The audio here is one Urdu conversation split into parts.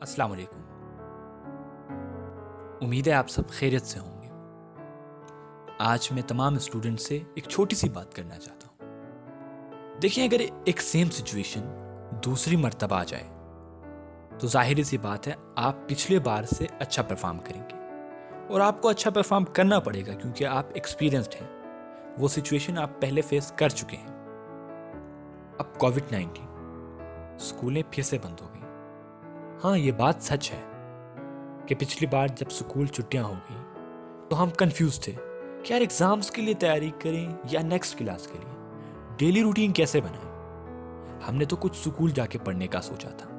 السلام علیکم۔ امید ہے آپ سب خیریت سے ہوں گے۔ آج میں تمام اسٹوڈنٹ سے ایک چھوٹی سی بات کرنا چاہتا ہوں۔ دیکھیں، اگر ایک سیم سچویشن دوسری مرتبہ آ جائے، تو ظاہری سی بات ہے، آپ پچھلے بار سے اچھا پرفارم کریں گے۔ اور آپ کو اچھا پرفارم کرنا پڑے گا، کیونکہ آپ ایکسپیرئنسڈ ہیں۔ وہ سچویشن آپ پہلے فیس کر چکے ہیں۔ اب کووڈ نائنٹین اسکولیں پھر سے بند ہو گئی ہاں یہ بات سچ ہے کہ پچھلی بار جب سکول چھٹیاں ہو گئی تو ہم کنفیوز تھے کہ یار ایگزامس کے لیے تیاری کریں یا نیکسٹ کلاس کے لیے؟ ڈیلی روٹین کیسے بنائیں؟ ہم نے تو کچھ سکول جا کے پڑھنے کا سوچا تھا۔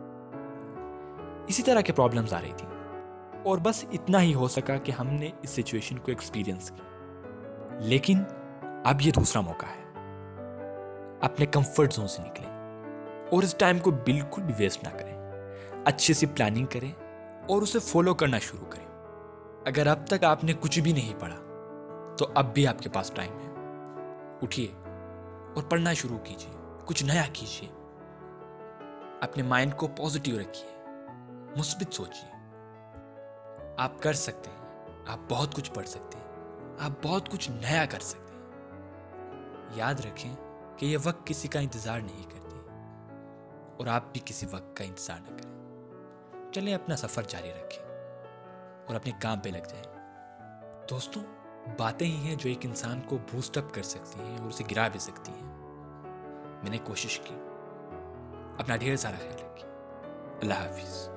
اسی طرح کے پرابلمز آ رہی تھی اور بس اتنا ہی ہو سکا کہ ہم نے اس سچویشن کو ایکسپیرینس کی لیکن اب یہ دوسرا موقع ہے۔ اپنے کمفرٹ زون سے نکلیں اور اس ٹائم کو بالکل بھی ویسٹ نہ کریں۔ اچھے سے پلاننگ کریں اور اسے فالو کرنا شروع کریں۔ اگر اب تک آپ نے کچھ بھی نہیں پڑھا، تو اب بھی آپ کے پاس ٹائم ہے۔ اٹھیے اور پڑھنا شروع کیجیے، کچھ نیا کیجیے۔ اپنے مائنڈ کو پازیٹیو رکھیے، مثبت سوچیے۔ آپ کر سکتے ہیں، آپ بہت کچھ پڑھ سکتے ہیں، آپ بہت کچھ نیا کر سکتے ہیں۔ یاد رکھیں کہ یہ وقت کسی کا انتظار نہیں کرتی اور آپ بھی کسی وقت کا انتظار نہ کریں۔ چلیں اپنا سفر جاری رکھیں اور اپنے کام پہ لگ جائیں۔ دوستوں، باتیں ہی ہیں جو ایک انسان کو بوسٹ اپ کر سکتی ہیں اور اسے گرا بھی سکتی ہیں۔ میں نے کوشش کی۔ اپنا ڈھیر سارا خیال رکھیں۔ اللہ حافظ۔